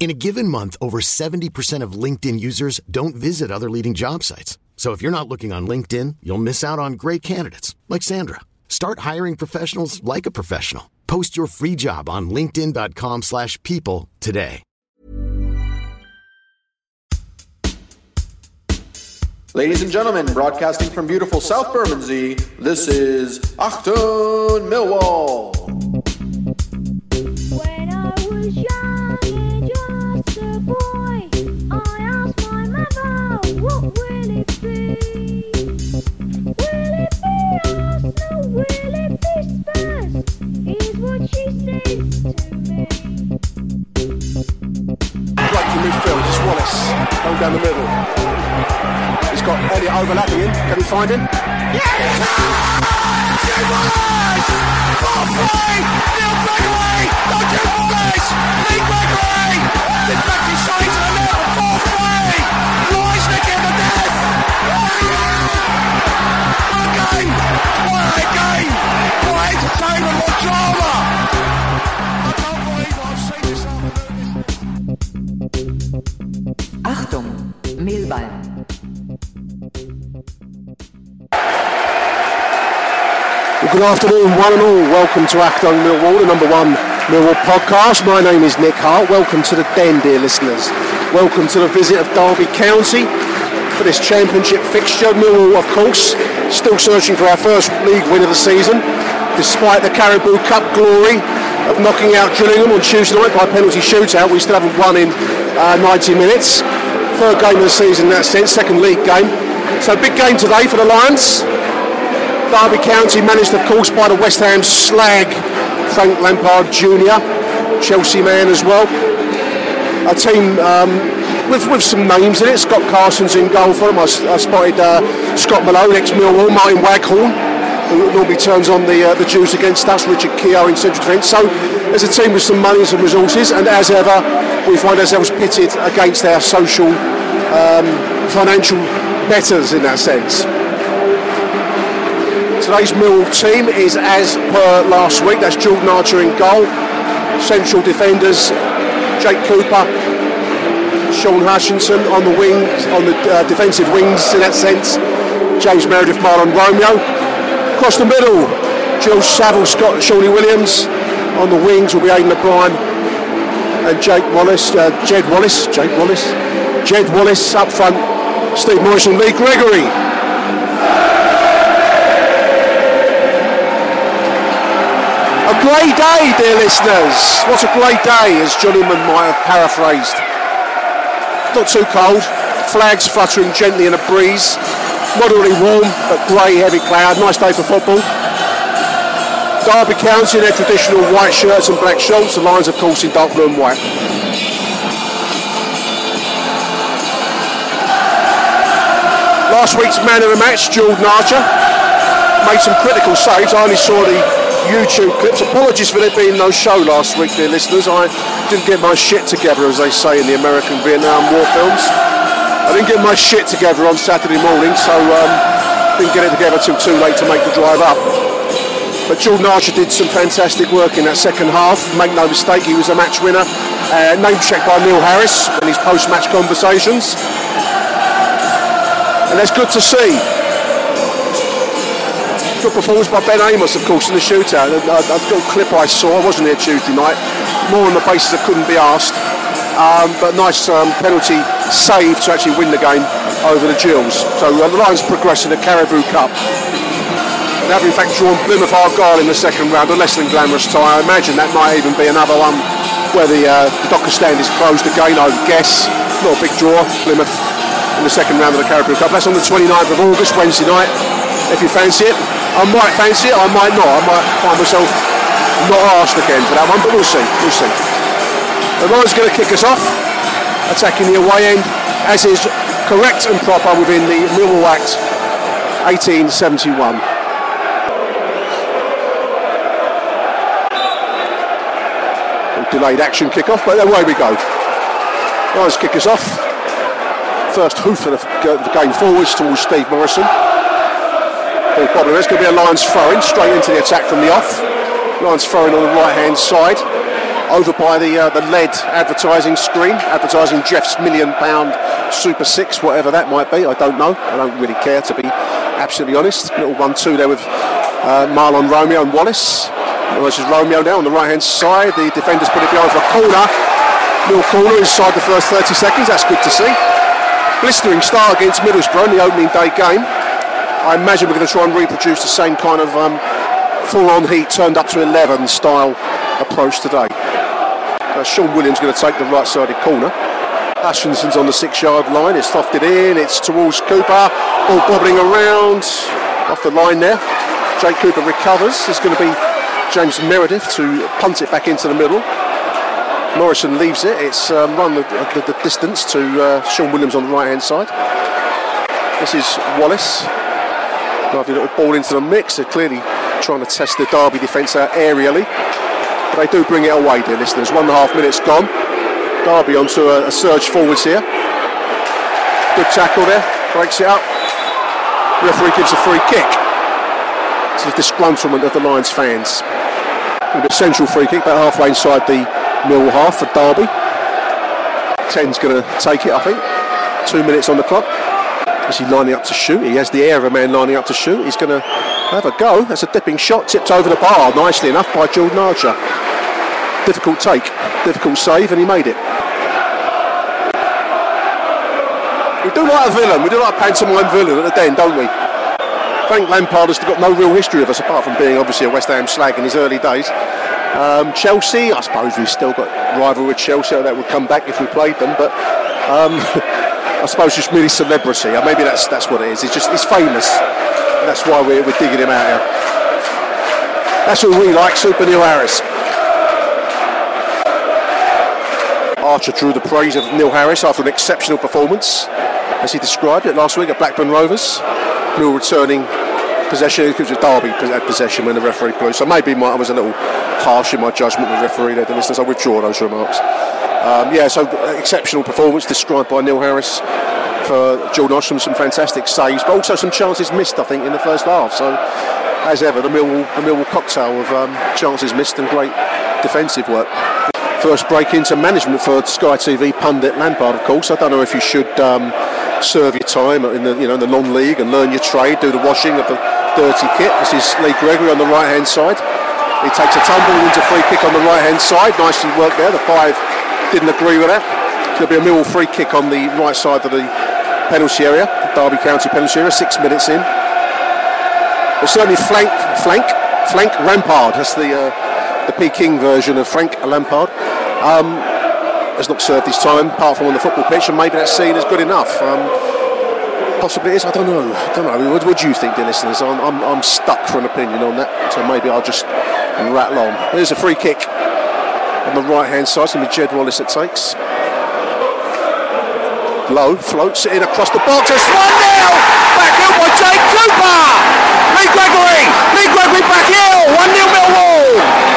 In a given month, over 70% of LinkedIn users don't visit other leading job sites. So if you're not looking on LinkedIn, you'll miss out on great candidates like Sandra. Start hiring professionals like a professional. Post your free job on linkedin.com/people slash people today. Ladies and gentlemen, broadcasting from beautiful South Bermondsey, this is Achtung Millwall. Will it be? Will it be Arsenal? Will it good afternoon, one and all. Welcome to Achtung Millwall, the number one Millwall podcast. My name is Nick Hart. Welcome to the den, dear listeners. Welcome to the visit of Derby County for this championship fixture. Millwall, of course, still searching for our first league win of the season, despite the Carabao Cup glory of knocking out Gillingham on Tuesday night by penalty shootout. We still haven't won in uh, 90 minutes. Third game of the season in that sense, second league game. So big game today for the Lions. Derby County managed, of course, by the West Ham slag Frank Lampard Jr., Chelsea man as well. A team um, with, with some names in it. Scott Carson's in goal for them. I spotted uh, Scott Malone, ex-Millwall, Martin Waghorn, who normally turns on the uh, the Jews against us, Richard Keogh in central defence. So there's a team with some money and some resources, and as ever, we find ourselves pitted against our social, um, financial betters in that sense. Today's Mill team is as per last week. That's Jordan Archer in goal. Central defenders, Jake Cooper, Shaun Hutchinson on the wings, on the uh, defensive wings in that sense. James Meredith, Mahlon Romeo. Across the middle, Jill Saville, Scott, Shawnee Williams. On the wings will be Aiden O'Brien and Jake Wallace, uh, Jed Wallace, Jake Wallace, Jed Wallace up front. Steve Morrison, Lee Gregory. A great day, dear listeners. What a great day, as Johnnyman might have paraphrased. Not too cold, flags fluttering gently in a breeze, moderately warm but grey, heavy cloud. Nice day for football. Derby County in their traditional white shirts and black shorts, the Lions, of course, in dark blue and white. Last week's man of the match, Jordan Archer, made some critical saves. I only saw the YouTube clips. Apologies for there being no show last week, dear listeners. I didn't get my shit together, as they say in the American Vietnam War films. I didn't get my shit together on Saturday morning, so um, didn't get it together till too late to make the drive up. But Jordan Archer did some fantastic work in that second half. Make no mistake, he was a match winner. Uh, name checked by Neil Harris in his post-match conversations. And that's good to see. Good performance by Ben Amos, of course, in the shootout. I've clip I saw. I wasn't here Tuesday night. More on the basis I couldn't be asked. Um, but nice um, penalty save to actually win the game over the Gills. So uh, the Lions progress in the Carabao Cup. They have in fact drawn Plymouth Argyle in the second round, a less than glamorous tie. I imagine that might even be another one where the, uh, the Docker stand is closed again, I would guess. Not a big draw, Plymouth in the second round of the Carabao Cup. That's on the 29th of August, Wednesday night. If you fancy it, I might fancy it, I might not. I might find myself not asked again for that one, but we'll see. We'll see. Lions going to kick us off, attacking the away end, as is correct and proper within the Millwall Act 1871. Delayed action kick-off, but away we go. Lions kick us off. First hoof of the game forwards towards Steve Morrison. Paul. There's going to be a Lions throwing straight into the attack from the off. Lions throwing on the right-hand side over by the uh, the LED advertising screen, advertising Jeff's million pound Super Six, whatever that might be. I don't know. I don't really care to be absolutely honest. Little one-two there with uh, Mahlon Romeo and Wallace. Wallace is Romeo now on the right-hand side. The defenders put it behind for a corner. Mill corner inside the first 30 seconds. That's good to see. Blistering start against Middlesbrough in the opening day game. I imagine we're going to try and reproduce the same kind of um, full-on heat turned up to 11 style approach today. Uh, Shaun Williams going to take the right-sided corner. Hutchinson's on the six-yard line. It's lofted in. It's towards Cooper. Ball bobbling around off the line there. Jake Cooper recovers. There's going to be James Meredith to punt it back into the middle. Morrison leaves it. It's um, run the, the, the, distance to uh, Shaun Williams on the right-hand side. This is Wallace. Lovely little ball into the mix. They're clearly trying to test the Derby defence out aerially. But they do bring it away, dear listeners. One and a half minutes gone. Derby onto a, a surge forwards here. Good tackle there. Breaks it up. Referee gives a free kick. It's a disgruntlement of the Lions fans. A central free kick, about halfway inside the Mill half for Derby. Ten's going to take it, I think. Two minutes on the clock. Is he lining up to shoot? He has the air of a man lining up to shoot. He's going to have a go. That's a dipping shot, tipped over the bar nicely enough by Jordan Archer. Difficult take, difficult save, and he made it. We do like a villain. We do like a pantomime villain at the den, don't we? Frank Lampard has got no real history of us apart from being obviously a West Ham slag in his early days. Um, Chelsea, I suppose we've still got rival with Chelsea. That would come back if we played them, but um, I suppose just merely celebrity. Uh, maybe that's that's what it is. He's just he's famous. That's why we're, we're digging him out here. That's what we like, Super Neil Harris. Archer drew the praise of Neil Harris after an exceptional performance, as he described it last week at Blackburn Rovers. Neil returning possession, it was Derby had possession when the referee blew. So maybe my, I was a little harsh in my judgment of the referee there, the listeners. I withdraw those remarks. Um, yeah, so uh, exceptional performance described by Neil Harris for Jordan Ostrom, some fantastic saves, but also some chances missed, I think, in the first half. So, as ever, the Millwall, the Millwall cocktail of um, chances missed and great defensive work. First break into management for Sky TV pundit Lampard, of course. I don't know if you should um, serve your time in the you know in the non-league and learn your trade, do the washing of the dirty kit. This is Lee Gregory on the right-hand side. He takes a tumble, wins a free kick on the right-hand side. Nicely worked there. The five didn't agree with that. There'll be a Millwall free kick on the right side of the penalty area, the Derby County penalty area. Six minutes in. But certainly flank, flank, flank Lampard. That's the uh, the Peking version of Frank Lampard. Um, has not served his time, apart from on the football pitch, and maybe that's seen as good enough. Um, possibly it is. I don't know. I don't know. What, what do you think, dear listeners? I'm, I'm, I'm stuck for an opinion on that, so maybe I'll just rattle on. There's a free kick on the right hand side. It's going to be Jed Wallace that takes. Low floats it in across the box. It's 1 0! Back in by Jake Cooper! Lee Gregory! Lee Gregory back heel! 1 0 Millwall!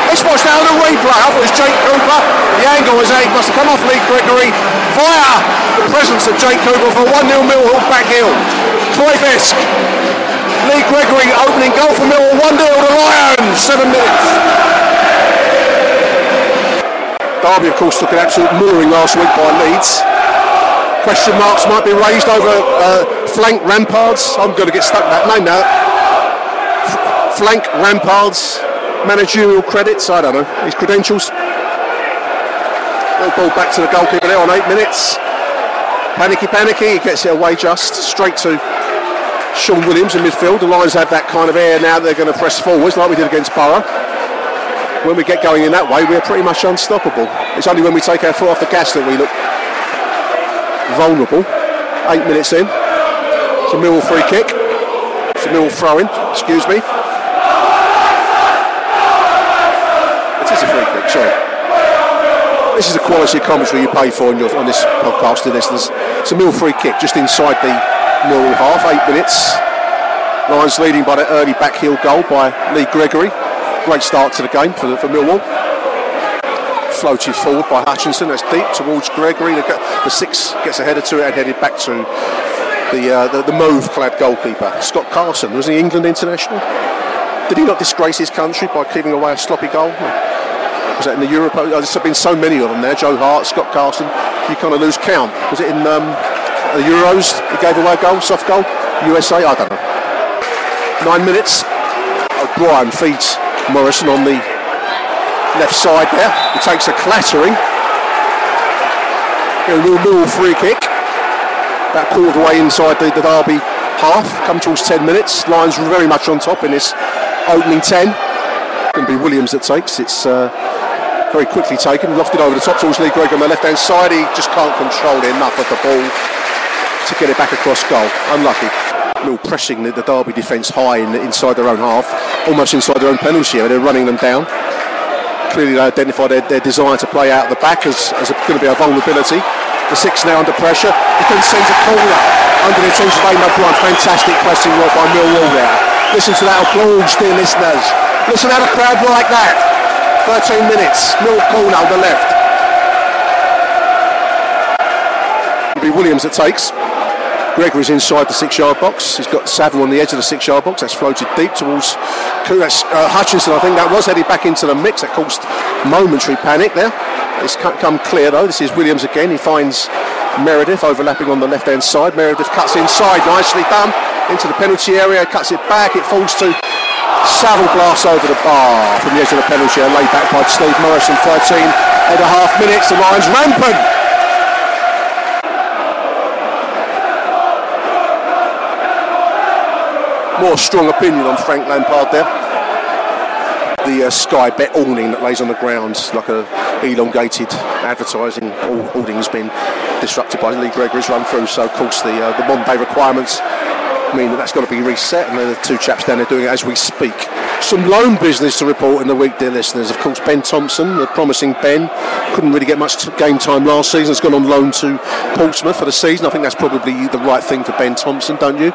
Let's watch now the replay. I thought it was Jake Cooper. The angle was eight. Must have come off Lee Gregory via the presence of Jake Cooper for 1 0 Millwall back heel. Cruyff-esque. Lee Gregory opening goal for Millwall. 1 0 the Lions. Seven minutes. Derby, of course, took an absolute mooring last week by Leeds. Question marks might be raised over uh, flank Rampards. I'm going to get stuck with that name now. F- flank Rampards managerial credits. I don't know his credentials. Little ball back to the goalkeeper there on eight minutes. Panicky, panicky. He gets it away just straight to Shaun Williams in midfield. The Lions have that kind of air now. They're going to press forwards like we did against Borough. When we get going in that way, we're pretty much unstoppable. It's only when we take our foot off the gas that we look vulnerable. Eight minutes in. It's a Millwall free kick. It's a Millwall throw-in, excuse me. It is a free kick, sorry. This is the quality of commentary you pay for on, your, on this podcast, dear listeners. It's a Millwall free kick just inside the Millwall half, eight minutes. Lions leading by the early back heel goal by Lee Gregory. Great start to the game for, for Millwall. Floated forward by Hutchinson. That's deep towards Gregory. The, the six gets a header to it and headed back to the uh, the, the mauve-clad goalkeeper Scott Carson. Was he England international? Did he not disgrace his country by giving away a sloppy goal? Was that in the Europe? Oh, There's been so many of them there. Joe Hart, Scott Carson. You kind of lose count. Was it in um, the Euros? He gave away a goal, soft goal. USA? I don't know. Nine minutes. O'Brien feeds Morrison on the left side there. He takes a clattering. A little free kick. About quarter way inside the, the Derby half. Come towards 10 minutes. Lions very much on top in this opening 10. Going to be Williams that takes. It's uh, very quickly taken. Lofted over the top towards Lee Gregg on the left hand side. He just can't control enough of the ball to get it back across goal. Unlucky. Pressing the, the Derby defence high in, inside their own half, almost inside their own penalty area. They're running them down. Clearly, they identify their, their desire to play out the back as, as going to be a vulnerability. The six now under pressure. He then sends a corner under the attention of Blunt. Fantastic pressing work by Millwall there. Listen to that applause, dear listeners. Listen to the crowd like that. 13 minutes. Mill corner on the left. It'll be Williams that takes. Gregory's inside the six-yard box. He's got Saville on the edge of the six-yard box. That's floated deep towards uh, Hutchinson. I think that was headed back into the mix. That caused momentary panic there. It's co- come clear though. This is Williams again. He finds Meredith overlapping on the left-hand side. Meredith cuts inside, nicely done into the penalty area. Cuts it back. It falls to Saville blasts over the bar from the edge of the penalty area. Laid back by Steve Morrison. 13 and a half minutes. The Lions rampant. More strong opinion on Frank Lampard there. The uh, Sky Bet awning that lays on the ground like a elongated advertising awning has been disrupted by Lee Gregory's run through. So of course the uh, the Monday requirements mean that that's got to be reset, and the two chaps down there doing it as we speak. Some loan business to report in the week, dear listeners. Of course, Ben Thompson, the promising Ben, couldn't really get much game time last season. Has gone on loan to Portsmouth for the season. I think that's probably the right thing for Ben Thompson, don't you?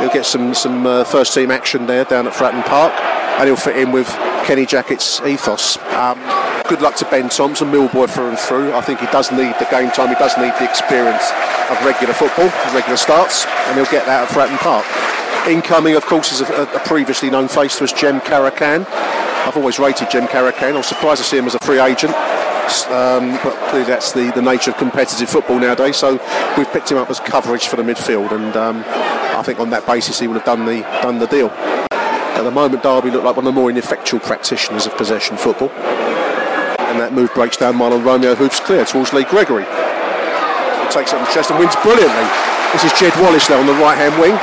He'll get some some uh, first team action there down at Fratton Park, and he'll fit in with Kenny Jackett's ethos. Um, good luck to Ben Thompson, Millboy through and through. I think he does need the game time. He does need the experience of regular football, regular starts, and he'll get that at Fratton Park. Incoming, of course, is a, a previously known face to us, Jem Karacan. I've always rated Jem Karacan. I was surprised to see him as a free agent. Um, but clearly that's the, the nature of competitive football nowadays. So we've picked him up as coverage for the midfield, and um, I think on that basis he would have done the done the deal. At the moment, Derby look like one of the more ineffectual practitioners of possession football, and that move breaks down Mahlon Romeo, hoops clear towards Lee Gregory. He takes it on the chest and wins brilliantly. This is Jed Wallace there on the right hand wing.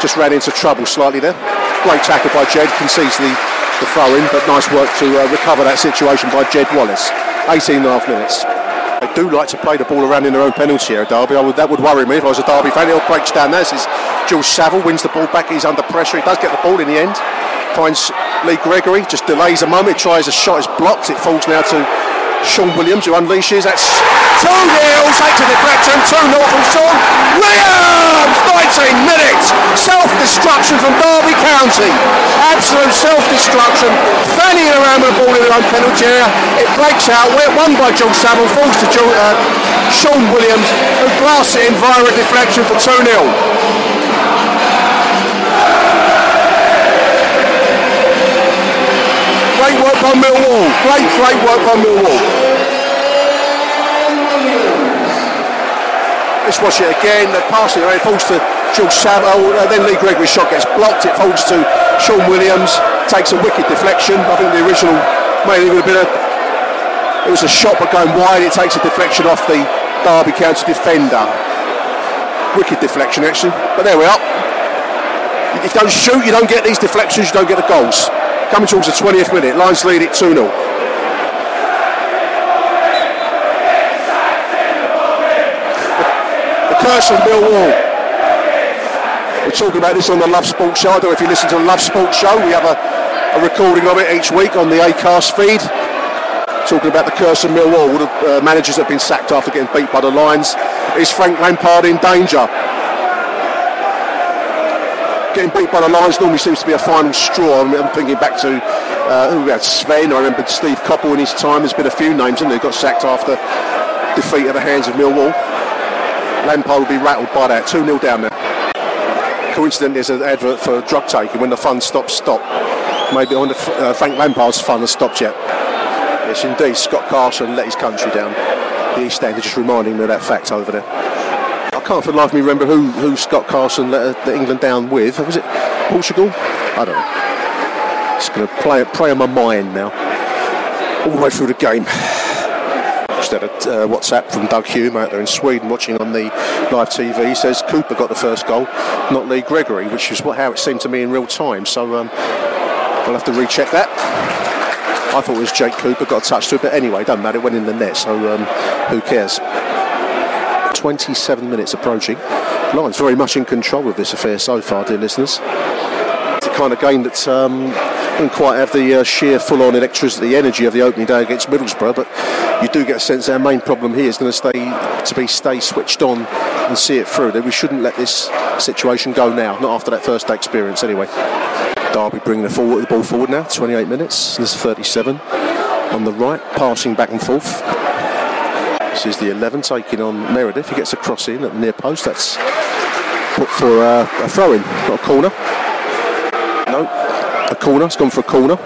Just ran into trouble slightly there. Great tackle by Jed, concedes the, the throw in, but nice work to uh, recover that situation by Jed Wallace. 18 and a half minutes. They do like to play the ball around in their own penalty area, Derby. Would, that would worry me if I was a Derby fan. It all breaks down there. This is Jules Saville, wins the ball back. He's under pressure. He does get the ball in the end. Finds Lee Gregory, just delays a moment, tries a shot, it's blocked. It falls now to Shaun Williams, who unleashes. That's 2 0, takes a deflection, 2 0 from Shaun Williams! 19 minutes! Self destruction from Derby County. Absolute self destruction. Fanning around with the ball in their own penalty area. It breaks out, won by John Saville, falls to Joe, uh, Shaun Williams, who blasts it in via a deflection for 2 0. By Millwall. Great, great work by Millwall. Let's watch it again. The passing around falls to George Saville. Uh, then Lee Gregory's shot gets blocked. It falls to Shaun Williams. Takes a wicked deflection. I think the original maybe would have been a. It was a shot but going wide. It takes a deflection off the Derby County defender. Wicked deflection actually. But there we are. If you don't shoot, you don't get these deflections. You don't get the goals. Coming towards the 20th minute, Lions lead it 2 0. The curse of Millwall. We're talking about this on the Love Sports Show. I don't know if you listen to the Love Sports Show. We have a, a recording of it each week on the ACAST feed. Talking about the curse of Millwall. All the uh, managers have been sacked after getting beat by the Lions. Is Frank Lampard in danger? Getting beat by the Lions normally seems to be a final straw. I mean, I'm thinking back to uh, we had Sven. I remember Steve Coppell in his time. There's been a few names and they got sacked after defeat at the hands of Millwall. Lampard will be rattled by that. 2 0 down there. Coincidentally, there's an advert for drug taking. When the fun stops, stop. Maybe on the, uh, Frank Lampard's fun has stopped yet. Yes, indeed. Scott Carson let his country down. The East End are just reminding me of that fact over there. Can't for the life of me remember who, who Scott Carson let, uh, England down with. Was it Portugal? I don't know. It's going to play, play on my mind now. All the way through the game. Just had a uh, WhatsApp from Doug Hume out there in Sweden watching on the live TV. He says Cooper got the first goal, not Lee Gregory, which is what, how it seemed to me in real time. So um, I'll have to recheck that. I thought it was Jake Cooper got a touch to it, but anyway, doesn't matter. It went in the net, so um, who cares? 27 minutes approaching. Lions very much in control of this affair so far, dear listeners. It's the kind of game that um, doesn't quite have the uh, sheer full-on electricity energy of the opening day against Middlesbrough, but you do get a sense our main problem here is going to stay to be stay switched on and see it through. That we shouldn't let this situation go now, not after that first day experience anyway. Derby bringing the, forward, the ball forward now, 28 minutes. This is 37 on the right, passing back and forth. This is the 11 taking on Meredith. He gets a cross in at the near post. That's put for uh, a throw in, not a corner. No, a corner. It's gone for a corner.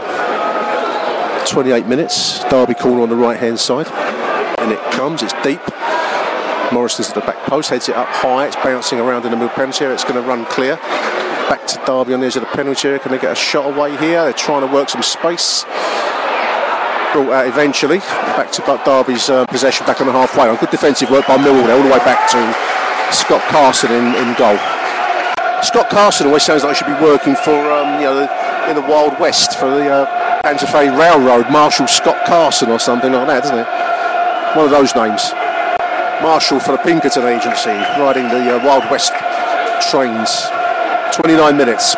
28 minutes. Derby corner on the right hand side. And it comes, it's deep. Morrison's at the back post, heads it up high. It's bouncing around in the middle penalty area. It's going to run clear. Back to Derby on the edge of the penalty area. Can they get a shot away here? They're trying to work some space. Brought out eventually. Back to Derby's uh, possession back on the halfway line. Good defensive work by Millwall there, all the way back to Scott Carson in, in goal. Scott Carson always sounds like he should be working for um, you know in the Wild West for the uh, Santa Fe Railroad, Marshal Scott Carson or something like that, isn't it? One of those names. Marshal for the Pinkerton Agency, riding the uh, Wild West trains. 29 minutes.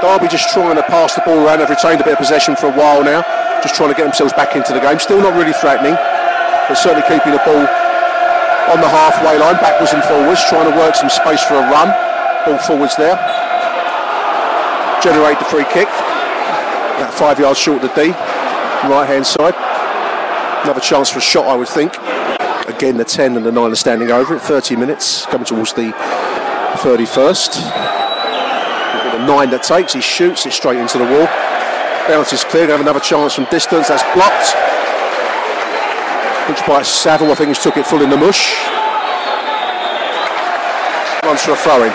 Derby just trying to pass the ball around. They've retained a bit of possession for a while now. Just trying to get themselves back into the game. Still not really threatening, but certainly keeping the ball on the halfway line, backwards and forwards, trying to work some space for a run. Ball forwards there. Generate the free kick. About five yards short of the D. Right hand side. Another chance for a shot, I would think. Again, the 10 and the 9 are standing over it. 30 minutes, coming towards the 31st. The 9 that takes, he shoots it straight into the wall. Bounce is clear, have another chance from distance, that's blocked. Which by Saville, I think he's took it full in the mush. Runs for a throw in.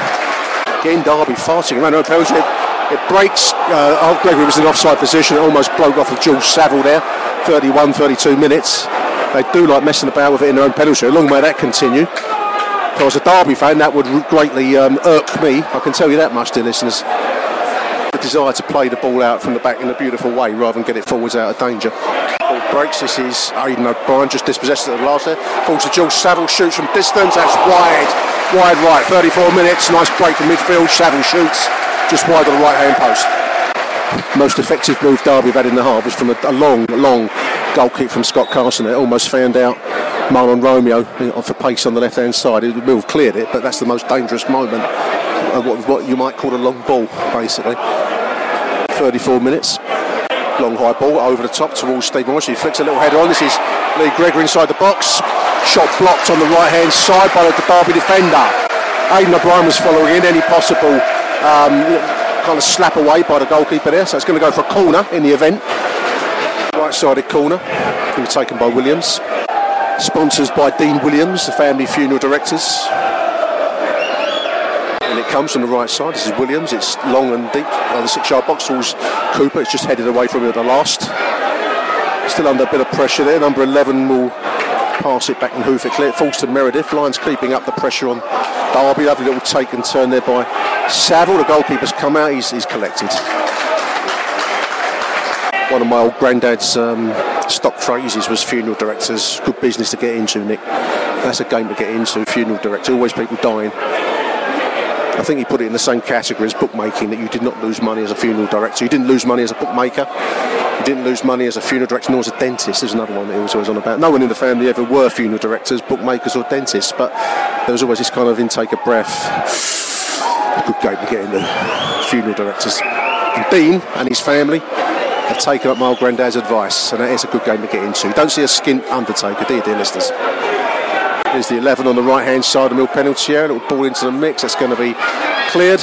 Again, Derby farting around. It, it breaks. Uh, Art Gregory was in offside position. It almost broke off of Jules Saville there. 31, 32 minutes. They do like messing about with it in their own penalty. Long may that continue. I was a Derby fan, that would greatly um, irk me. I can tell you that much, dear listeners. The desire to play the ball out from the back in a beautiful way rather than get it forwards out of danger. Ball breaks. This is Aiden O'Brien just dispossessed at the last there. Falls to Jules Saville, shoots from distance. That's wide. Wide right. 34 minutes. Nice break from midfield. Saville shoots just wide of the right hand post. Most effective move Derby have had in the half was from a, a long, long goal kick from Scott Carson. It almost found out Mahlon Romeo off the pace on the left hand side. It will cleared it, but that's the most dangerous moment. Of what, what you might call a long ball, basically. 34 minutes. Long high ball over the top towards Steve Morris. He flicks a little header on. This is Lee Gregory inside the box. Shot blocked on the right hand side by the Derby defender. Aiden O'Brien was following in any possible um, kind of slap away by the goalkeeper there. So it's going to go for a corner in the event. Right sided corner. Going was taken by Williams. Sponsors by Dean Williams, the family funeral directors. And it comes from the right side. This is Williams. It's long and deep. Uh, the six yard box towards Cooper. It's just headed away from him at the last. Still under a bit of pressure there. Number 11 will pass it back and hoof it clear. It falls to Meredith. Lions keeping up the pressure on Derby. Lovely little take and turn there by Saville. The goalkeeper's come out. He's, he's collected. One of my old granddad's um, stock phrases was funeral directors, good business to get into, Nick. That's a game to get into, funeral director. Always people dying. I think he put it in the same category as bookmaking, that you did not lose money as a funeral director. You didn't lose money as a bookmaker. You didn't lose money as a funeral director, nor as a dentist. There's another one that he was always on about. No one in the family ever were funeral directors, bookmakers, or dentists, but there was always this kind of intake of breath. A good game to get into funeral directors. And Dean and his family have taken up my old granddad's advice, and that is a good game to get into. Don't see a skint undertaker, do you, dear listeners? Here's the 11 on the right hand side of Mill penalty area. Little ball into the mix. That's going to be cleared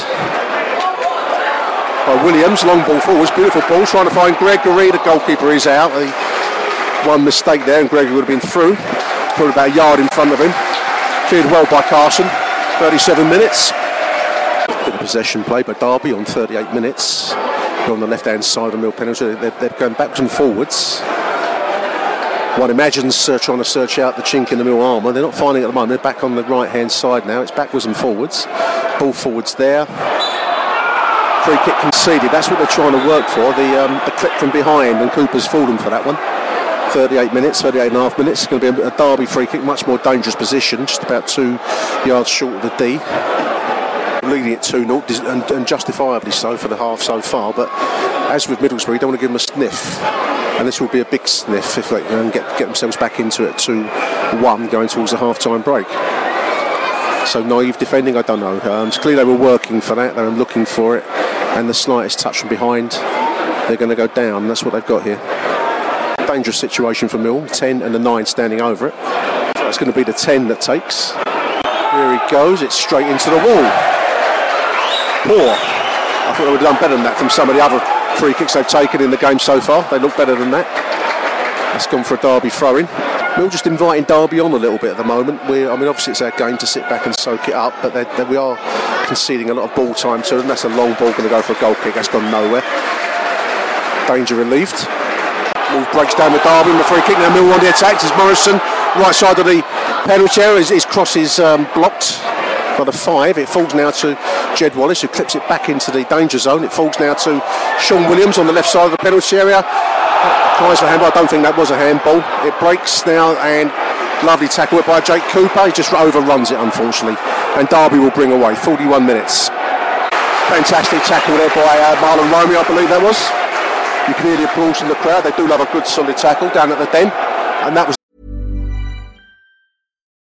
by Williams. Long ball forwards. Beautiful ball. Trying to find Gregory. The goalkeeper is out. One mistake there, and Gregory would have been through. Probably about a yard in front of him. Cleared well by Carson. 37 minutes. Bit of possession play by Derby on 38 minutes. On the left hand side of the Mill penalty. They're, they're going backwards and forwards. One imagines uh, trying to search out the chink in the mill armour. They're not finding it at the moment. They're back on the right hand side now. It's backwards and forwards. Ball forwards there. Free kick conceded. That's what they're trying to work for. The um, the clip from behind, and Cooper's fooled fallen for that one. 38 minutes, 38 and a half minutes. It's going to be a Derby free kick, much more dangerous position, just about two yards short of the D. Leading it 2 0, and, and justifiably so for the half so far. But as with Middlesbrough, you don't want to give them a sniff and this will be a big sniff if they can get, get themselves back into it 2 1 going towards the half time break. So naive defending, I don't know. Um, it's clear they were working for that, they were looking for it, and the slightest touch from behind, they're going to go down. That's what they've got here. Dangerous situation for Mill, 10 and the 9 standing over it. So it's going to be the 10 that takes. Here he goes, it's straight into the wall. Poor. I thought they would have done better than that from some of the other free kicks they've taken in the game so far. They look better than that. That's gone for a Derby throw in. We're just inviting Derby on a little bit at the moment. we I mean, obviously it's our game to sit back and soak it up, but they're, they're, we are conceding a lot of ball time to them. That's a long ball going to go for a goal kick. That's gone nowhere. Danger relieved. Wolf breaks down the Derby and the free kick. Now Mill on the attack. Is Morrison right side of the penalty area. His, his cross is um, blocked by the five. It falls now to Jed Wallace, who clips it back into the danger zone. It falls now to Shaun Williams on the left side of the penalty area. Tries for handball. I don't think that was a handball. It breaks now and lovely tackle by Jake Cooper. He just overruns it, unfortunately. And Derby will bring away 41 minutes. Fantastic tackle there by uh, Mahlon Romeo, I believe that was. You can hear the applause from the crowd. They do love a good solid tackle down at the den. And that was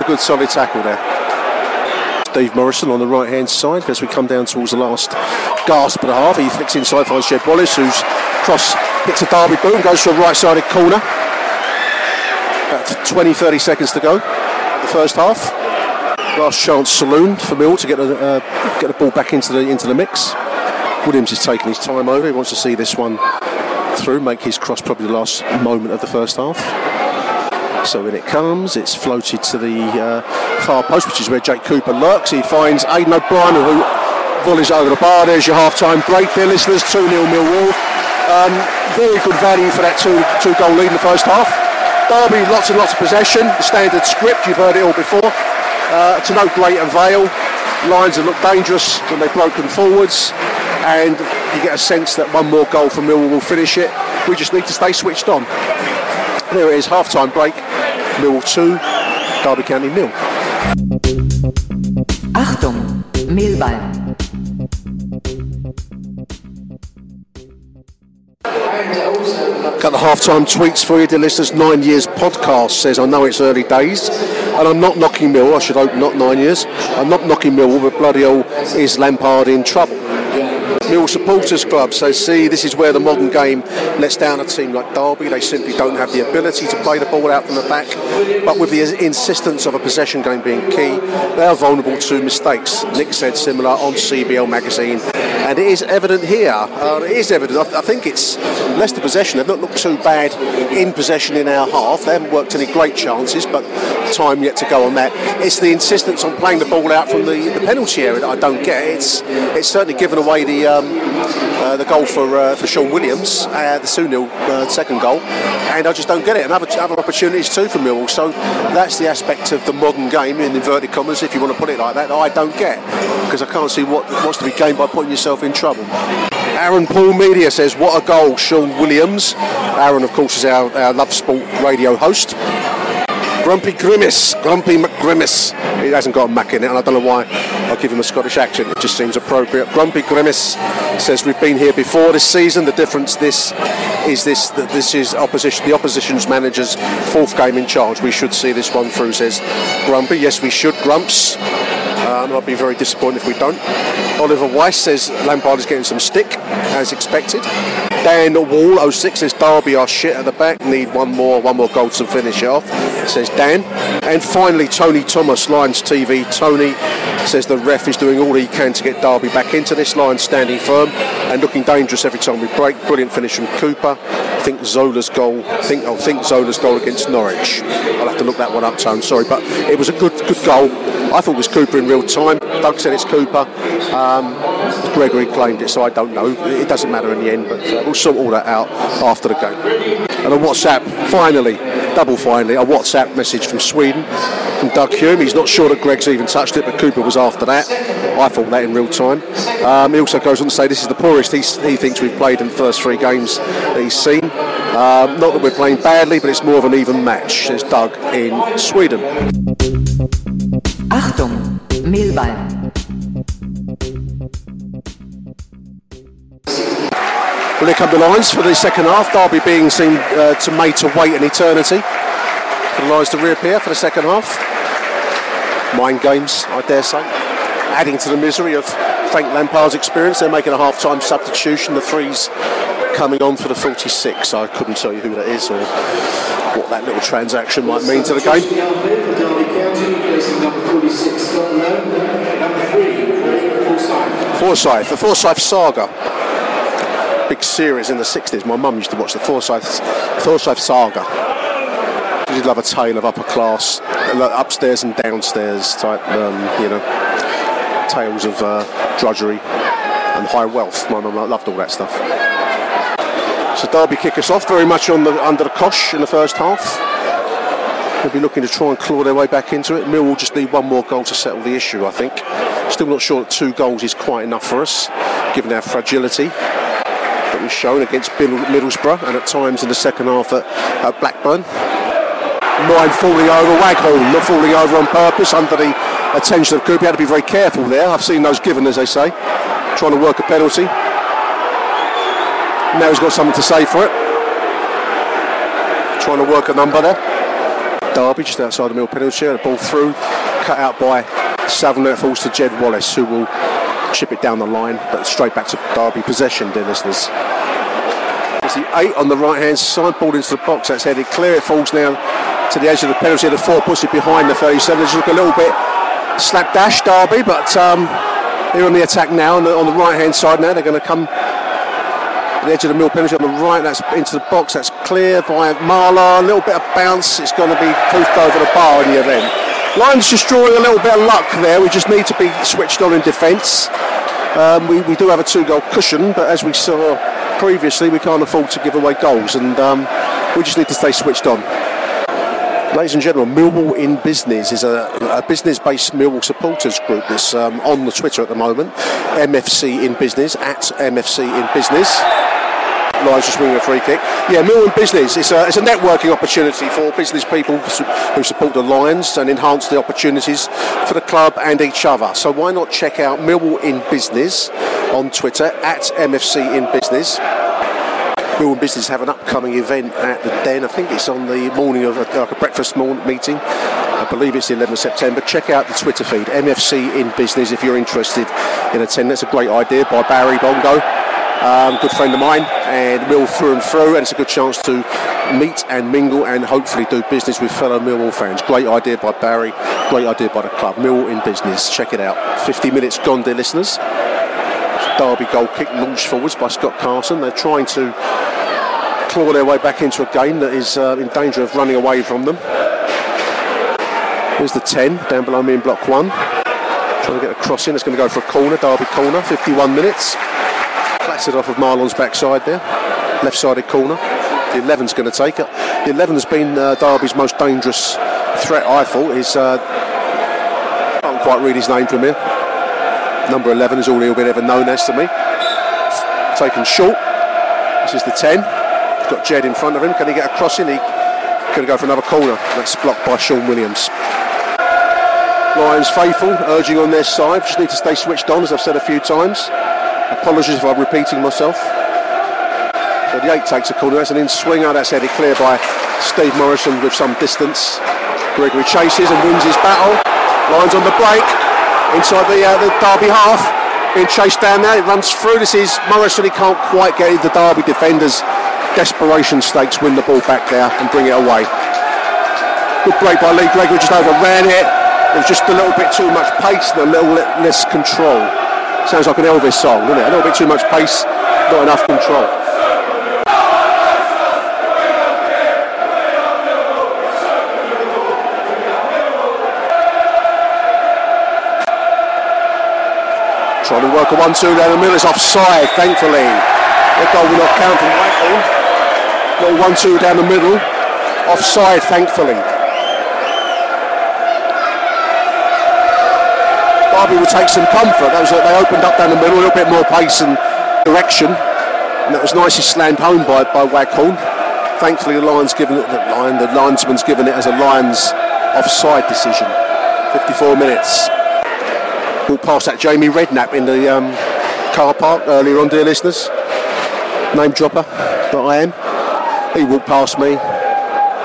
A good solid tackle there. Steve Morrison on the right hand side as we come down towards the last gasp of the half. He flicks inside, finds Jed Wallace, whose cross hits a Derby boom, goes to a right sided corner. About 20 30 seconds to go. The first half. Last chance saloon for Mill to get the, uh, get the ball back into the into the mix. Williams is taking his time over. He wants to see this one through, make his cross probably the last moment of the first half. So in it comes, it's floated to the uh, far post, which is where Jake Cooper lurks. He finds Aiden O'Brien, who volleys over the bar. There's your half-time break there, listeners. 2 0 Millwall. Um, very good value for that two, two goal lead in the first half. Derby, lots and lots of possession. The standard script, you've heard it all before. Uh, to no great avail. Lines have looked dangerous when they've broken forwards. And you get a sense that one more goal from Millwall will finish it. We just need to stay switched on. There it is, half-time break. Mill 2, Derby County nil. Achtung, Mehlball. Got the half-time tweets for you, dear listeners. Nine years podcast says, I know it's early days, and I'm not knocking Mill. I should hope not nine years. I'm not knocking Mill, but bloody hell is Lampard in trouble. Mill Supporters Club says, see, this is where the modern game lets down a team like Derby. They simply don't have the ability to play the ball out from the back, but with the insistence of a possession game being key, they are vulnerable to mistakes. Nick said similar on CBL magazine, and it is evident here. Uh, it is evident. I, I think it's less the possession. They've not looked too bad in possession in our half. They haven't worked any great chances, but time yet to go on that. It's the insistence on playing the ball out from the, the penalty area that I don't get. It's it's certainly given away the um, uh, the goal for uh, for Shaun Williams, uh, the 2 0 uh, second goal, and I just don't get it. And other, other opportunities too for Millwall. So that's the aspect of the modern game, in inverted commas, if you want to put it like that, that I don't get because I can't see what what's to be gained by putting yourself in trouble. Aaron Paul Media says, What a goal, Shaun Williams. Aaron, of course, is our, our Love Sport radio host. Grumpy Grimace, Grumpy McGrimace. He hasn't got a Mac in it, and I don't know why I give him a Scottish accent. It just seems appropriate. Grumpy Grimace says we've been here before this season. The difference this is this that this is opposition the opposition's manager's fourth game in charge. We should see this one through, says Grumpy. Yes, we should, Grumps. I'd be very disappointed if we don't. Oliver Weiss says Lampard is getting some stick, as expected. Dan Wall 06 says Derby are shit at the back, need one more, one more goal to finish off, says Dan. And finally, Tony Thomas, Lions TV. Tony says the ref is doing all he can to get Derby back into this line, standing firm and looking dangerous every time we break. Brilliant finish from Cooper. I think Zola's goal. Think I think Zola's goal against Norwich. I'll to look that one up. Tone. Sorry, but it was a good good goal. I thought it was Cooper in real time. Doug said it's Cooper. Um, Gregory claimed it, so I don't know. It doesn't matter in the end, but we'll sort all that out after the game. And a WhatsApp, finally, double finally, a WhatsApp message from Sweden from Doug Hume. He's not sure that Greg's even touched it, but Cooper was after that. I thought that in real time. Um, he also goes on to say this is the poorest he's, he thinks we've played in the first three games that he's seen. Um, not that we're playing badly, but it's more of an even match, says Doug in Sweden. Achtung, Mehlball. Well, here come the lines for the second half. Derby being seen uh, to made to wait an eternity for the Lions to reappear for the second half. Mind games, I dare say. Adding to the misery of Frank Lampard's experience, they're making a half-time substitution. The threes coming on for the 46. I couldn't tell you who that is or what that little transaction might mean to the game. Forsyth, the Forsyte saga. Big series in the 60s. My mum used to watch the Forsyte, Forsyte saga. She did love a tale of upper class, upstairs and downstairs type, um, you know, tales of uh, drudgery and high wealth. My mum loved all that stuff. So Derby kick us off very much on the under the cosh in the first half. They'll be looking to try and claw their way back into it. Mill will just need one more goal to settle the issue, I think. Still not sure that two goals is quite enough for us, given our fragility that we've shown against Middlesbrough and at times in the second half at, at Blackburn. Nine falling over, Waghorn not falling over on purpose under the attention of Cooper. Had to be very careful there. I've seen those given, as they say, trying to work a penalty. Now he's got something to say for it. Trying to work a number there. Derby just outside the middle penalty area. The ball through, cut out by Savner. Falls to Jed Wallace, who will chip it down the line, but straight back to Derby possession, dear listeners. It's the eight on the right hand side, ball into the box. That's headed clear. It falls now to the edge of the penalty. The four puts it behind the 37. Just look a little bit slapdash, Derby, but um, they're on the attack now the, on the right hand side now. They're going to come the edge of the mill penalty on the right, that's into the box, that's clear by Marla. a little bit of bounce, it's going to be poofed over the bar in the event. Lions just drawing a little bit of luck there, we just need to be switched on in defence. Um, we, we do have a two goal cushion, but as we saw previously, we can't afford to give away goals, and um, we just need to stay switched on. Ladies and gentlemen, Millwall in Business is a, a business-based Millwall supporters group that's um, on the Twitter at the moment. MFC in Business at MFC in Business. Lions just winning a free kick. Yeah, in Business. It's a, it's a networking opportunity for business people who support the Lions and enhance the opportunities for the club and each other. So why not check out Millwall in Business on Twitter at MFC in Business. Millwall in Business have an upcoming event at the Den. I think it's on the morning of a, like a breakfast morning meeting. I believe it's the 11th of September. Check out the Twitter feed, MFC in Business, if you're interested in attending. That's a great idea by Barry Bongo, um, good friend of mine, and Mill through and through. And it's a good chance to meet and mingle and hopefully do business with fellow Millwall fans. Great idea by Barry, great idea by the club. Millwall in Business, check it out. 50 minutes gone, dear listeners. Derby goal kick launched forwards by Scott Carson. They're trying to claw their way back into a game that is uh, in danger of running away from them. Here's the 10 down below me in block one. Trying to get a cross in. It's going to go for a corner, Derby corner, 51 minutes. Clattered off of Mahlon's backside there, left sided corner. The 11's going to take it. The 11 has been uh, Derby's most dangerous threat, I thought. Is uh, can't quite read his name from here. Number 11 is all he'll be ever known as to me. Taken short. This is the 10. He's got Jed in front of him. Can he get a cross in? He going to go for another corner. That's blocked by Shaun Williams. Lions faithful, urging on their side. Just need to stay switched on, as I've said a few times. Apologies if I'm repeating myself. The 8 takes a corner. That's an in swinger. That's headed clear by Steve Morison with some distance. Gregory chases and wins his battle. Lines on the break. Inside the, uh, the Derby half. Being chased down there. It runs through. This is Morison. He can't quite get it. The Derby defenders. Desperation stakes win the ball back there and bring it away. Good break by Lee Gregory. Just overran it. It was just a little bit too much pace and a little less control. Sounds like an Elvis song, doesn't it? A little bit too much pace, not enough control. Trying to work a one-two down the middle. It's offside, thankfully. The goal will not count from one-two down the middle. Offside, thankfully. Derby will take some comfort. Was they opened up down the middle, a little bit more pace and direction, and that was nicely slammed home by by Waghorn. Thankfully, the Lions given it the line, the linesman's given it as a Lions offside decision. 54 minutes. Ball past that Jamie Redknapp in the um, car park earlier on, dear listeners. Name dropper, but I am. He walked past me.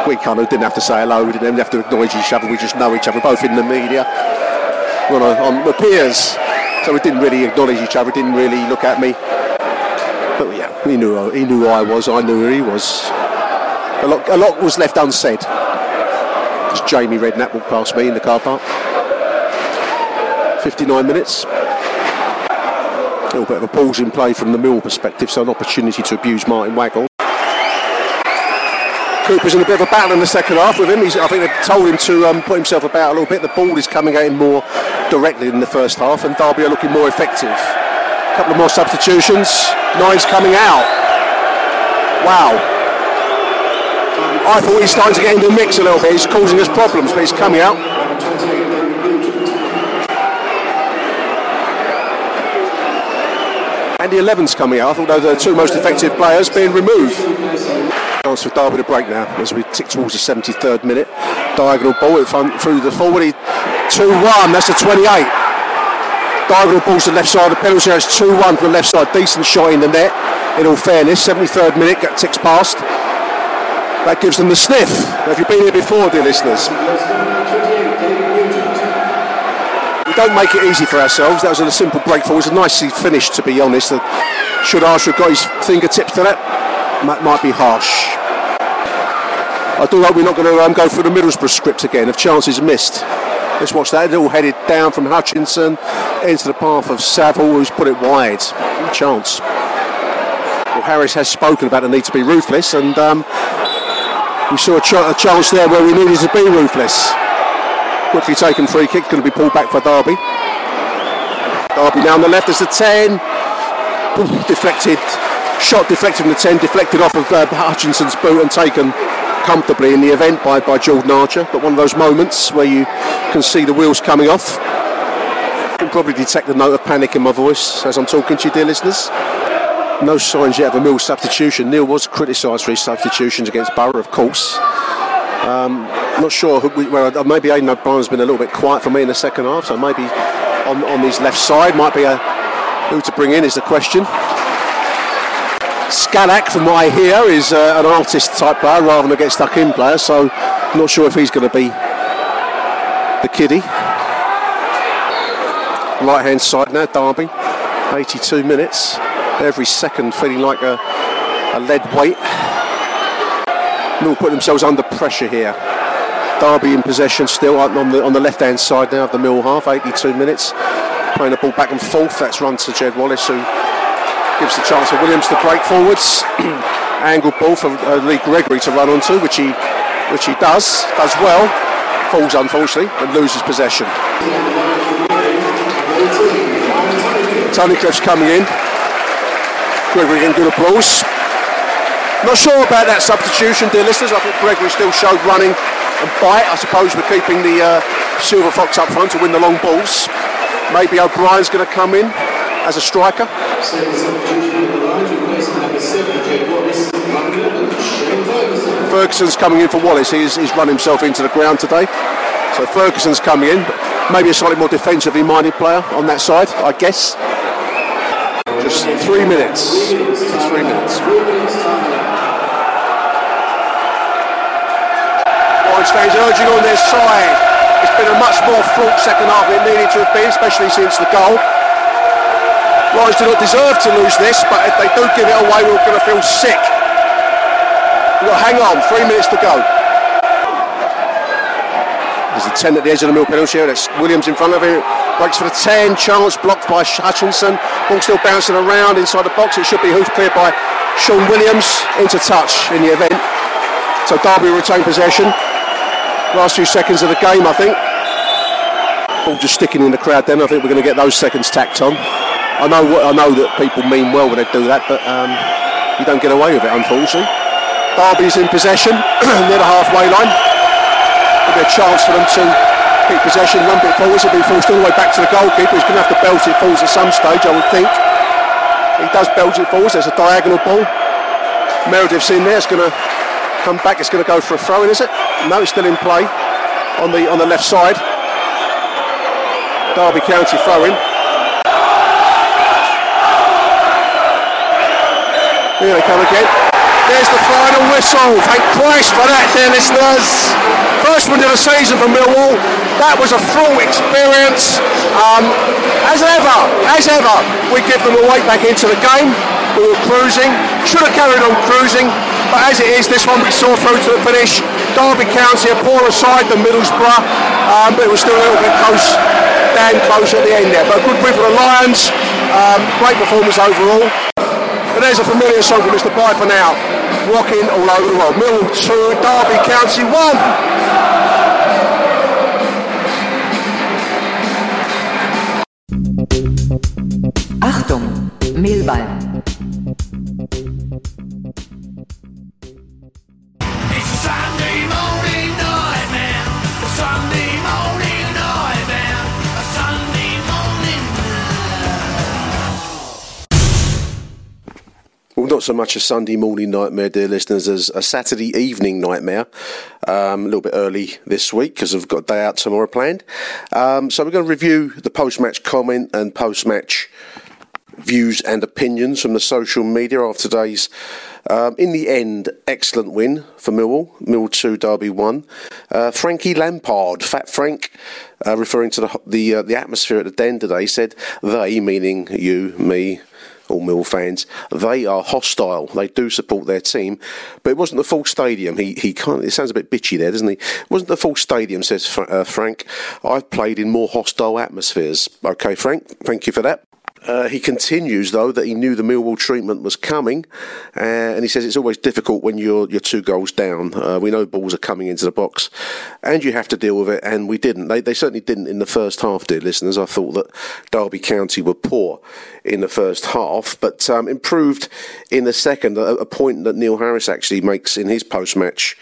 We kind of didn't have to say hello. We didn't have to acknowledge each other. We just know each other, both in the media a, on the peers. So we didn't really acknowledge each other, didn't really look at me. But yeah, he knew he knew who I was, I knew who he was. A lot, a lot was left unsaid. As Jamie Redknapp walked past me in the car park. 59 minutes. A little bit of a pause in play from the Mill perspective, so an opportunity to abuse Martyn Waghorn. Cooper's in a bit of a battle in the second half with him. He's, I think they've told him to um, put himself about a little bit. The ball is coming at him more directly in the first half, and Derby are looking more effective. A couple of more substitutions. Nine's coming out. Wow. I thought he's starting to get into the mix a little bit. He's causing us problems, but he's coming out. And the 11's coming out. I thought those are the two most effective players being removed. Chance for Derby to break now as we tick towards the 73rd minute. Diagonal ball in front through the forward. 2 1, that's the 28. Diagonal ball to the left side of the penalty. It's 2 1 from the left side. Decent shot in the net, in all fairness. 73rd minute, get ticks past. That gives them the sniff. Have you been here before, dear listeners? Don't make it easy for ourselves. That was a simple break forward. It was a nicely finished, to be honest. Should Archer have got his fingertips to that? That might be harsh. I do hope we're not going to um, go through the Middlesbrough script again of chances missed. Let's watch that. It all headed down from Hutchinson into the path of Saville, who's put it wide. Chance. Well, Harris has spoken about the need to be ruthless, and um, we saw a, ch- a, chance there where we needed to be ruthless. Quickly taken free kick, going to be pulled back for Derby. Derby now on the left as the 10. Ooh, deflected, shot deflected from the 10, deflected off of uh, Hutchinson's boot and taken comfortably in the event by, by Jordan Archer. But one of those moments where you can see the wheels coming off. You can probably detect the note of panic in my voice as I'm talking to you, dear listeners. No signs yet of a Mill substitution. Neil was criticised for his substitutions against Borough, of course. Um, not sure. Who, well, maybe Aiden O'Brien's been a little bit quiet for me in the second half, so maybe on, on his left side might be a who to bring in is the question. Skalak, from what I hear, is uh, an artist type player rather than a get stuck in player, so not sure if he's going to be the kiddie. Right hand side now, Derby, 82 minutes. Every second feeling like a, a lead weight. Mill put themselves under pressure here. Derby in possession still on the on the left hand side now of the Mill half, 82 minutes. Playing the ball back and forth. That's run to Jed Wallace who gives the chance for Williams to break forwards. Angled ball for uh, Lee Gregory to run onto, which he which he does, does well. Falls unfortunately and loses possession. Tony Cliff's coming in. Gregory getting good applause. Not sure about that substitution, dear listeners. I thought Gregory still showed running and bite. I suppose we're keeping the uh, Silver Fox up front to win the long balls. Maybe O'Brien's going to come in as a striker. Ferguson's coming in for Wallace. He's, he's run himself into the ground today. So Ferguson's coming in. Maybe a slightly more defensively minded player on that side, I guess. Just three minutes. Just three minutes. Lions fans urging on their side. It's been a much more fraught second half than it needed to have been, especially since the goal. Lions do not deserve to lose this, but if they do give it away, we're going to feel sick. To hang on, three minutes to go. There's a 10 at the edge of the middle penalty area. That's Williams in front of him. Breaks for the 10. Chance blocked by Hutchinson. Ball still bouncing around inside the box. It should be hoof cleared by Shaun Williams into touch in the event. So Derby retain possession. Last few seconds of the game, I think. Ball just sticking in the crowd then. I think we're going to get those seconds tacked on. I know I know that people mean well when they do that, but um, you don't get away with it, unfortunately. Derby's in possession near the halfway line. Be a chance for them to keep possession, lump it forwards. It'll be forced all the way back to the goalkeeper. He's going to have to belt it forwards at some stage, I would think. He does belt it forwards. There's a diagonal ball. Meredith's in there. It's going to come back. It's going to go for a throw in, is it? No, it's still in play on the on the left side. Derby County throw in. Here they come again. There's the final whistle. Thank Christ for that, dear listeners. First one of the season for Millwall. That was a fraught experience. Um, as ever, as ever, we give them a way back into the game. We were cruising. Should have carried on cruising. But as it is, this one we saw through to the finish. Derby County a poorer side than Middlesbrough. Um, but it was still a little bit close, damn close at the end there. But good win for the Lions. Um, great performance overall. But there's a familiar song from Mr. Bye for now. Rocking all over the world. Mill 2, Derby County 1. Achtung, Millwall. Not so much a Sunday morning nightmare, dear listeners, as a Saturday evening nightmare. Um, a little bit early this week because I've got a day out tomorrow planned. Um, so we're going to review the post-match comment and post-match views and opinions from the social media after today's, um, in the end, excellent win for Millwall. Millwall 2, Derby 1. Uh, Frankie Lampard, Fat Frank, uh, referring to the the, uh, the atmosphere at the Den today, said they, meaning you, me, all Mill fans, they are hostile. They do support their team, but it wasn't the full stadium. He he can't. It sounds a bit bitchy there, doesn't he? It wasn't the full stadium, says Fra- uh, Frank. I've played in more hostile atmospheres. Okay, Frank, thank you for that. Uh, he continues, though, that he knew the Millwall treatment was coming, uh, and he says it's always difficult when you're you're two goals down. Uh, we know balls are coming into the box, and you have to deal with it, and we didn't. They, they certainly didn't in the first half, dear listeners. I thought that Derby County were poor in the first half, but um, improved in the second. A, a point that Neil Harris actually makes in his post-match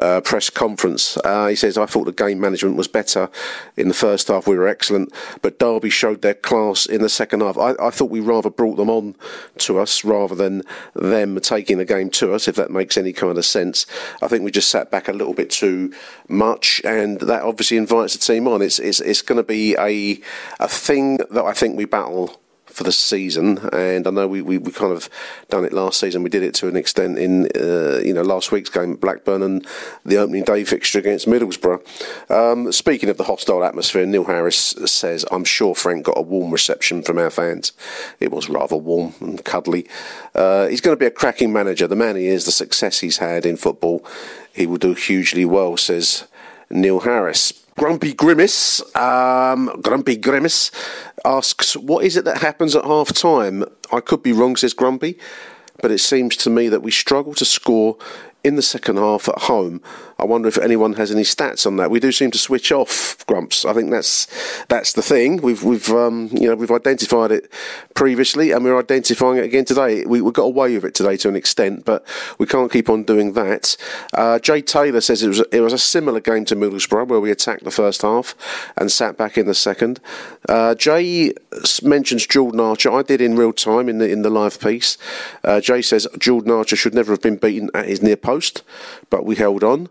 uh, press conference. Uh, he says, "I thought the game management was better in the first half. We were excellent, but Derby showed their class in the second half. I, I thought we rather brought them on to us rather than them taking the game to us. If that makes any kind of sense, I think we just sat back a little bit too much, and that obviously invites the team on. It's it's it's going to be a a thing that I think we battle." For the season, and I know we, we, we kind of done it last season. We did it to an extent in uh, you know last week's game at Blackburn and the opening day fixture against Middlesbrough. Um, speaking of the hostile atmosphere, Neil Harris says, "I'm sure Frank got a warm reception from our fans. It was rather warm and cuddly. Uh, he's going to be a cracking manager. The man he is, the success he's had in football, he will do hugely well," says Neil Harris. Grumpy Grimace, um, Grumpy Grimace asks, "What is it that happens at half time?" I could be wrong, says Grumpy, but it seems to me that we struggle to score in the second half at home. I wonder if anyone has any stats on that. We do seem to switch off, Grumps. I think that's that's the thing. We've we've um, you know we've identified it previously, and we're identifying it again today. We, we got away with it today to an extent, but we can't keep on doing that. Uh, Jay Taylor says it was it was a similar game to Middlesbrough where we attacked the first half and sat back in the second. Uh, Jay mentions Jordan Archer. I did in real time in the in the live piece. Uh, Jay says Jordan Archer should never have been beaten at his near post, but we held on.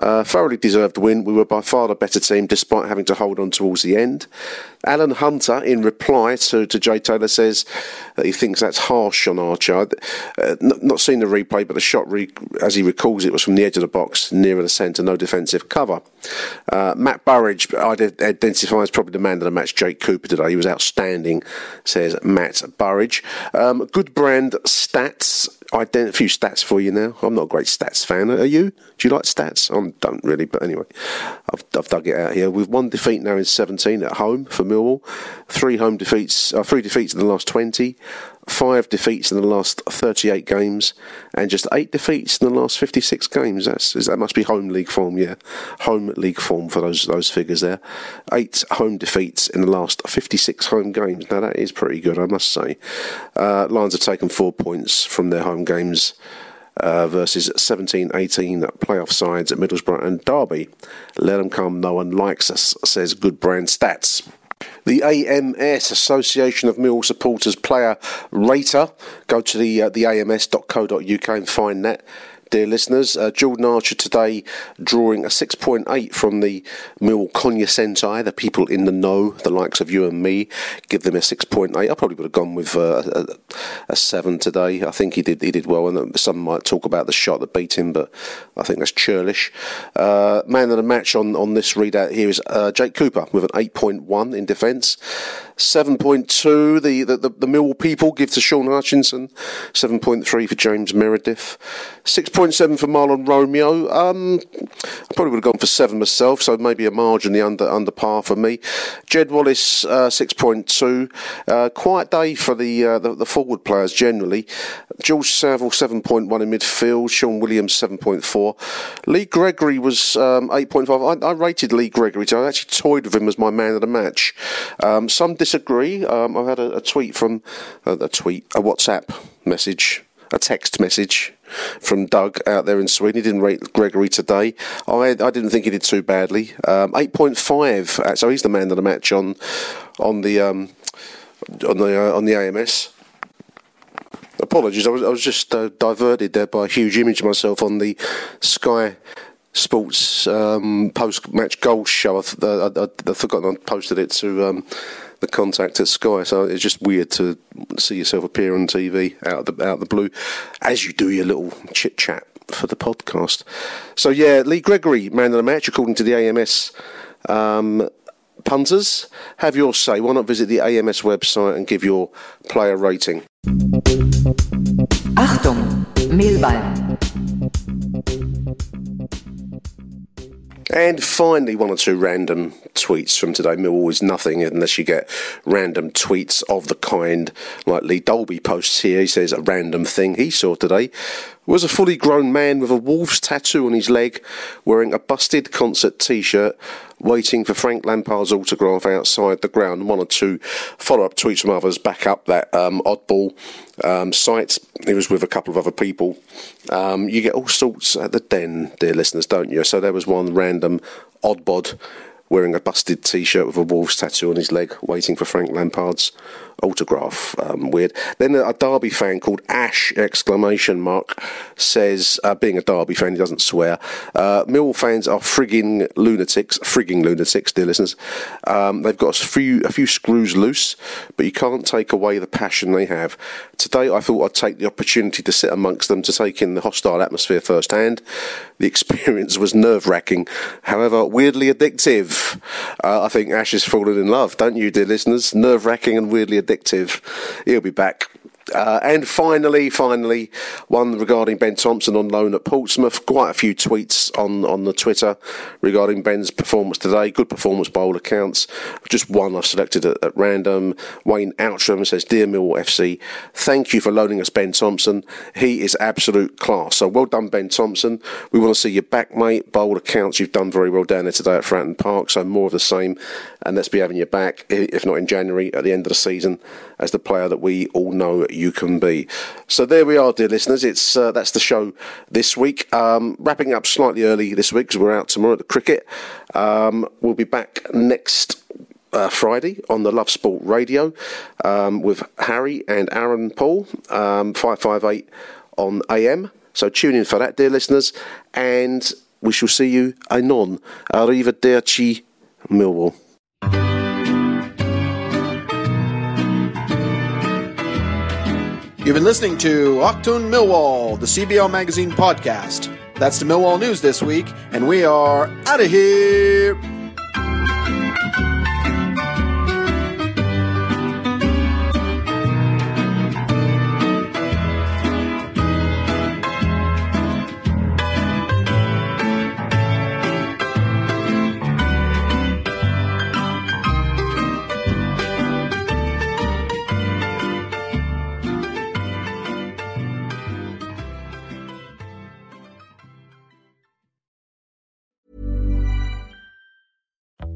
Uh, thoroughly deserved win. We were by far the better team despite having to hold on towards the end. Alan Hunter, in reply to, to Jay Taylor, says that he thinks that's harsh on Archer. Uh, not, not seen the replay, but the shot, re- as he recalls it, was from the edge of the box, nearer the centre, no defensive cover. Uh, Matt Burridge identifies probably the man of the match, Jake Cooper, today. He was outstanding, says Matt Burridge. Um, good brand stats. A few stats for you now. I'm not a great stats fan. Are you? Do you like stats? I don't really, but anyway, I've, I've dug it out here. With one defeat now in 17 at home for Millwall, three home defeats, uh, three defeats in the last 20, five defeats in the last 38 games, and just eight defeats in the last 56 games. That's that must be home league form, yeah, home league form for those those figures there. Eight home defeats in the last 56 home games. Now that is pretty good, I must say. Uh, Lions have taken four points from their home games. Uh, versus 17 18 playoff sides at Middlesbrough and Derby. Let them come, no one likes us, says Good Brand Stats. The AMS Association of Mill Supporters Player Rater. Go to the uh, the ams.co.uk and find that dear listeners. Uh, Jordan Archer today drawing a 6.8 from the Mill Cognoscenti, the people in the know, the likes of you and me, give them a 6.8. I probably would have gone with uh, a, a 7 today. I think he did he did well, and some might talk about the shot that beat him, but I think that's churlish. Uh, man of the match on, on this readout here is uh, Jake Cooper with an 8.1 in defence. 7.2 the, the, the, the Millwall people give to Shaun Hutchinson. 7.3 for James Meredith. 6.7 for Mahlon Romeo. Um, I probably would have gone for 7 myself, so maybe a margin the under under par for me. Jed Wallace, uh, 6.2. Uh, quiet day for the, uh, the, the forward players generally. George Saville, 7.1 in midfield. Shaun Williams, 7.4. Lee Gregory was um, 8.5. I, I, rated Lee Gregory, so I actually toyed with him as my man of the match. Um, some disagree. Um, I've had a, a tweet from uh, a tweet, a WhatsApp message, a text message from Doug out there in Sweden. He didn't rate Gregory today. I I didn't think he did too badly. Um, Eight point five. Uh, so he's the man of the match on on the um, on the uh, on the AMS. Apologies, I was I was just uh, diverted there by a huge image of myself on the Sky Sports um, post match goals show. I, I, I, I forgot I posted it to um, the contact at Sky. So it's just weird to see yourself appear on TV out of the out of the blue, as you do your little chit chat for the podcast. So yeah, Lee Gregory, man of the match, according to the AMS. Um, punters, have your say. Why not visit the AMS website and give your player rating? Achtung, Millwall. And finally, one or two random tweets from today. Millwall is nothing unless you get random tweets of the kind, like Lee Dolby posts here. He says a random thing he saw today was a fully grown man with a wolf's tattoo on his leg, wearing a busted concert T-shirt, waiting for Frank Lampard's autograph outside the ground. One or two follow-up tweets from others back up that um, oddball um, site. He was with a couple of other people. Um, you get all sorts at the den, dear listeners, don't you? So there was one random oddbod wearing a busted T-shirt with a wolf's tattoo on his leg, waiting for Frank Lampard's autograph. Um, weird. Then a Derby fan called Ash exclamation mark says, uh, being a Derby fan, he doesn't swear. Uh, Millwall fans are frigging lunatics, frigging lunatics, dear listeners. Um, they've got a few a few screws loose, but you can't take away the passion they have. Today, I thought I'd take the opportunity to sit amongst them to take in the hostile atmosphere firsthand. The experience was nerve wracking, however, weirdly addictive. Uh, I think Ash has fallen in love, don't you, dear listeners? Nerve wracking and weirdly addictive. He'll be back. Uh, and finally, finally, one regarding Ben Thompson on loan at Portsmouth. Quite a few tweets on, on the Twitter regarding Ben's performance today. Good performance by all accounts. Just one I've selected at, at random. Wayne Outram says, Dear Millwall FC, thank you for loaning us Ben Thompson. He is absolute class. So well done, Ben Thompson. We want to see you back, mate. By all accounts, you've done very well down there today at Fratton Park. So more of the same. And let's be having you back, if not in January, at the end of the season, as the player that we all know you can be. So there we are, dear listeners. It's uh, that's the show this week. Um, wrapping up slightly early this week because we're out tomorrow at the cricket. Um, we'll be back next. Uh, Friday on the Love Sport Radio um, with Harry and Aaron Paul, um, 558 on AM. So tune in for that, dear listeners, and we shall see you anon. Arrivederci, Millwall. You've been listening to Achtung Millwall, the CBL Magazine podcast. That's the Millwall news this week, and we are out of here.